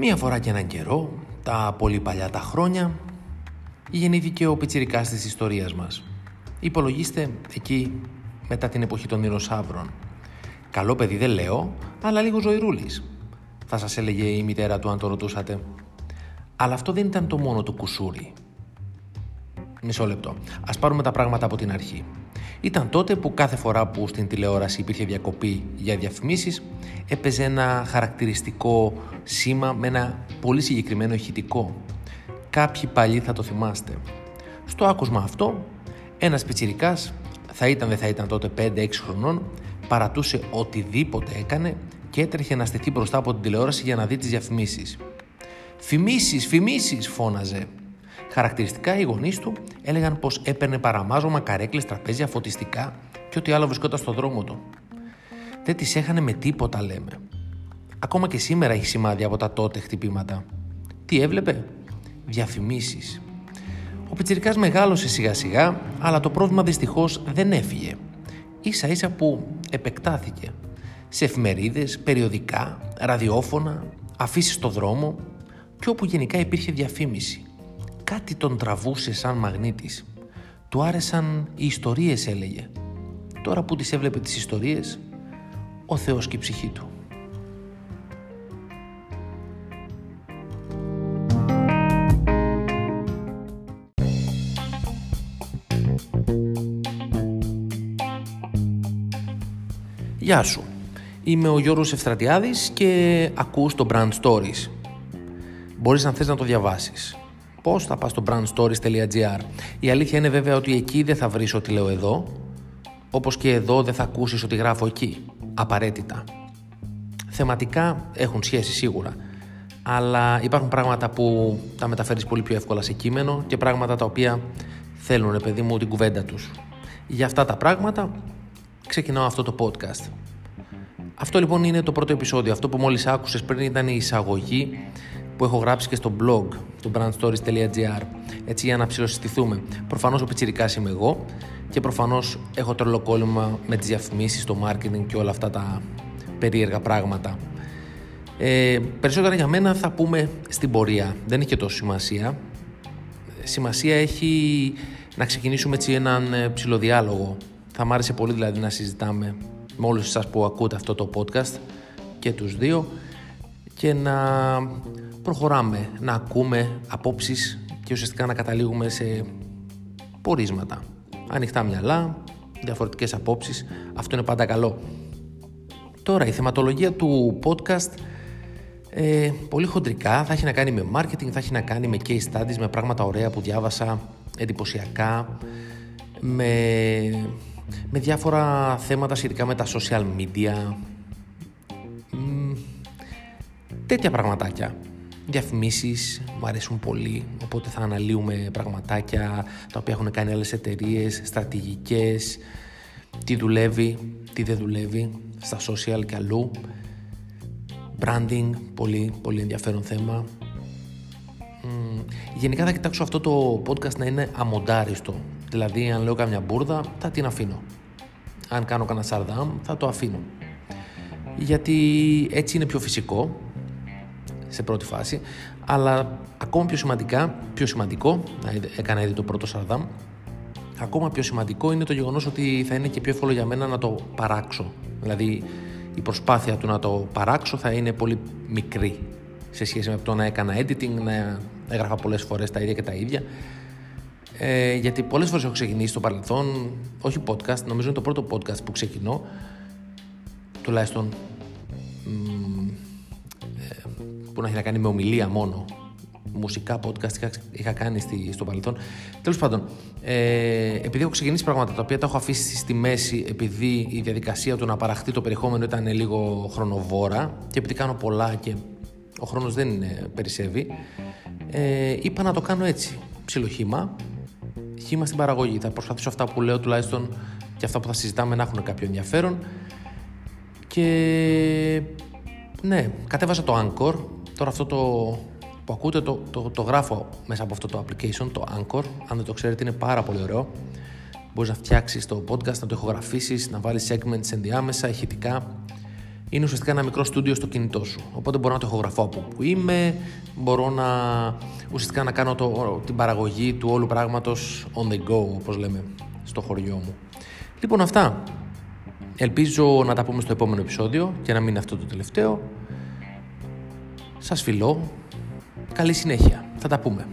Μία φορά και έναν καιρό, τα πολύ παλιά τα χρόνια, γεννήθηκε ο πιτσιρικάς της ιστορίας μας. Υπολογίστε εκεί μετά την εποχή των δεινοσαύρων. Καλό παιδί δεν λέω, αλλά λίγο ζωηρούλης. Θα σας έλεγε η μητέρα του αν το ρωτούσατε. Αλλά αυτό δεν ήταν το μόνο του κουσούρι. Μισό λεπτό. Ας πάρουμε τα πράγματα από την αρχή. Ήταν τότε που κάθε φορά που στην τηλεόραση υπήρχε διακοπή για διαφημίσεις έπαιζε ένα χαρακτηριστικό σήμα με ένα πολύ συγκεκριμένο ηχητικό. Κάποιοι παλιοί θα το θυμάστε. Στο άκουσμα αυτό, ένας πιτσιρικάς, θα ήταν δεν θα ήταν τότε 5-6 χρονών, παρατούσε οτιδήποτε έκανε και έτρεχε να στεθεί μπροστά από την τηλεόραση για να δει τις διαφημίσεις. «Φημίσεις, φημίσεις» φώναζε Χαρακτηριστικά οι γονείς του έλεγαν πως έπαιρνε παραμάζωμα καρέκλες, τραπέζια, φωτιστικά και ό,τι άλλο βρισκόταν στο δρόμο του. Δεν τις έχανε με τίποτα, λέμε. Ακόμα και σήμερα έχει σημάδια από τα τότε χτυπήματα. Τι έβλεπε, διαφημίσεις. Ο Πιτσυρικάς μεγάλωσε σιγά σιγά, αλλά το πρόβλημα δυστυχώς δεν έφυγε. Ίσα ίσα που επεκτάθηκε σε εφημερίδες, περιοδικά, ραδιόφωνα, αφήσεις στο δρόμο και όπου γενικά υπήρχε διαφήμιση κάτι τον τραβούσε σαν μαγνήτης. Του άρεσαν οι ιστορίες έλεγε. Τώρα που τις έβλεπε τις ιστορίες, ο Θεός και η ψυχή του. Γεια σου. Είμαι ο Γιώργος Ευστρατιάδης και ακούς το Brand Stories. Μπορείς αν θες να το διαβάσεις. Πώς θα πας στο brandstories.gr; Η αλήθεια είναι βέβαια ότι εκεί δεν θα βρεις ό,τι λέω εδώ, όπως και εδώ δεν θα ακούσεις ό,τι γράφω εκεί. Απαραίτητα. Θεματικά έχουν σχέση σίγουρα. Αλλά υπάρχουν πράγματα που τα μεταφέρεις πολύ πιο εύκολα σε κείμενο και πράγματα τα οποία θέλουν, παιδί μου, την κουβέντα τους. Για αυτά τα πράγματα ξεκινάω αυτό το podcast. Αυτό λοιπόν είναι το πρώτο επεισόδιο. Αυτό που μόλις άκουσες πριν ήταν η εισαγωγή που έχω γράψει και στο blog του brandstories.gr έτσι για να ψηλοσυστηθούμε. Προφανώς ο πιτσιρικάς είμαι εγώ και προφανώς έχω τρελοκόλλημα με τις διαφημίσεις, το marketing και όλα αυτά τα περίεργα πράγματα. Ε, περισσότερα για μένα θα πούμε στην πορεία. Δεν έχει και τόσο σημασία. Σημασία έχει να ξεκινήσουμε έτσι έναν ε, ψηλοδιάλογο. Θα μ' άρεσε πολύ δηλαδή να συζητάμε με όλους εσάς που ακούτε αυτό το podcast και τους δύο και να προχωράμε να ακούμε απόψεις και ουσιαστικά να καταλήγουμε σε πορίσματα. Ανοιχτά μυαλά, διαφορετικές απόψεις, αυτό είναι πάντα καλό. Τώρα η θεματολογία του podcast ε, πολύ χοντρικά θα έχει να κάνει με marketing, θα έχει να κάνει με case studies, με πράγματα ωραία που διάβασα, εντυπωσιακά, με, με διάφορα θέματα σχετικά με τα social media, τέτοια πραγματάκια. Διαφημίσεις μου αρέσουν πολύ οπότε θα αναλύουμε πραγματάκια τα οποία έχουν κάνει άλλες εταιρείες, στρατηγικές τι δουλεύει, τι δεν δουλεύει στα social και αλλού. Branding, πολύ, πολύ ενδιαφέρον θέμα. Γενικά θα κοιτάξω αυτό το podcast να είναι αμοντάριστο. Δηλαδή αν λέω καμιά μπουρδα θα την αφήνω. Αν κάνω κανένα σαρδάμ θα το αφήνω. Γιατί έτσι είναι πιο φυσικό σε πρώτη φάση. Αλλά ακόμα πιο σημαντικά, πιο σημαντικό, έκανα ήδη το πρώτο Σαρδάμ, ακόμα πιο σημαντικό είναι το γεγονός ότι θα είναι και πιο εύκολο για μένα να το παράξω. Δηλαδή η προσπάθεια του να το παράξω θα είναι πολύ μικρή σε σχέση με το να έκανα editing, να έγραφα πολλές φορές τα ίδια και τα ίδια. Ε, γιατί πολλές φορές έχω ξεκινήσει στο παρελθόν, όχι podcast, νομίζω είναι το πρώτο podcast που ξεκινώ, τουλάχιστον που να έχει να κάνει με ομιλία μόνο. Μουσικά podcast είχα, είχα κάνει στη, στο παρελθόν. Τέλος πάντων, ε, επειδή έχω ξεκινήσει πράγματα τα οποία τα έχω αφήσει στη μέση, επειδή η διαδικασία του να παραχθεί το περιεχόμενο ήταν λίγο χρονοβόρα και επειδή κάνω πολλά και ο χρόνος δεν είναι, περισσεύει, ε, είπα να το κάνω έτσι. Ψιλοχήμα, χήμα στην παραγωγή. Θα προσπαθήσω αυτά που λέω τουλάχιστον και αυτά που θα συζητάμε να έχουν κάποιο ενδιαφέρον. Και ναι, κατέβασα το Anchor Τώρα αυτό το που ακούτε το, το, το γράφω μέσα από αυτό το application, το Anchor. Αν δεν το ξέρετε είναι πάρα πολύ ωραίο. Μπορείς να φτιάξεις το podcast, να το ηχογραφήσεις, να βάλεις segments ενδιάμεσα, ηχητικά. είναι ουσιαστικά ένα μικρό στούντιο στο κινητό σου. Οπότε μπορώ να το ηχογραφώ από που είμαι, μπορώ να ουσιαστικά να κάνω το, την παραγωγή του όλου πράγματος on the go, όπως λέμε, στο χωριό μου. Λοιπόν αυτά. Ελπίζω να τα πούμε στο επόμενο επεισόδιο και να μην είναι αυτό το τελευταίο. Σας φιλώ. Καλή συνέχεια. Θα τα πούμε.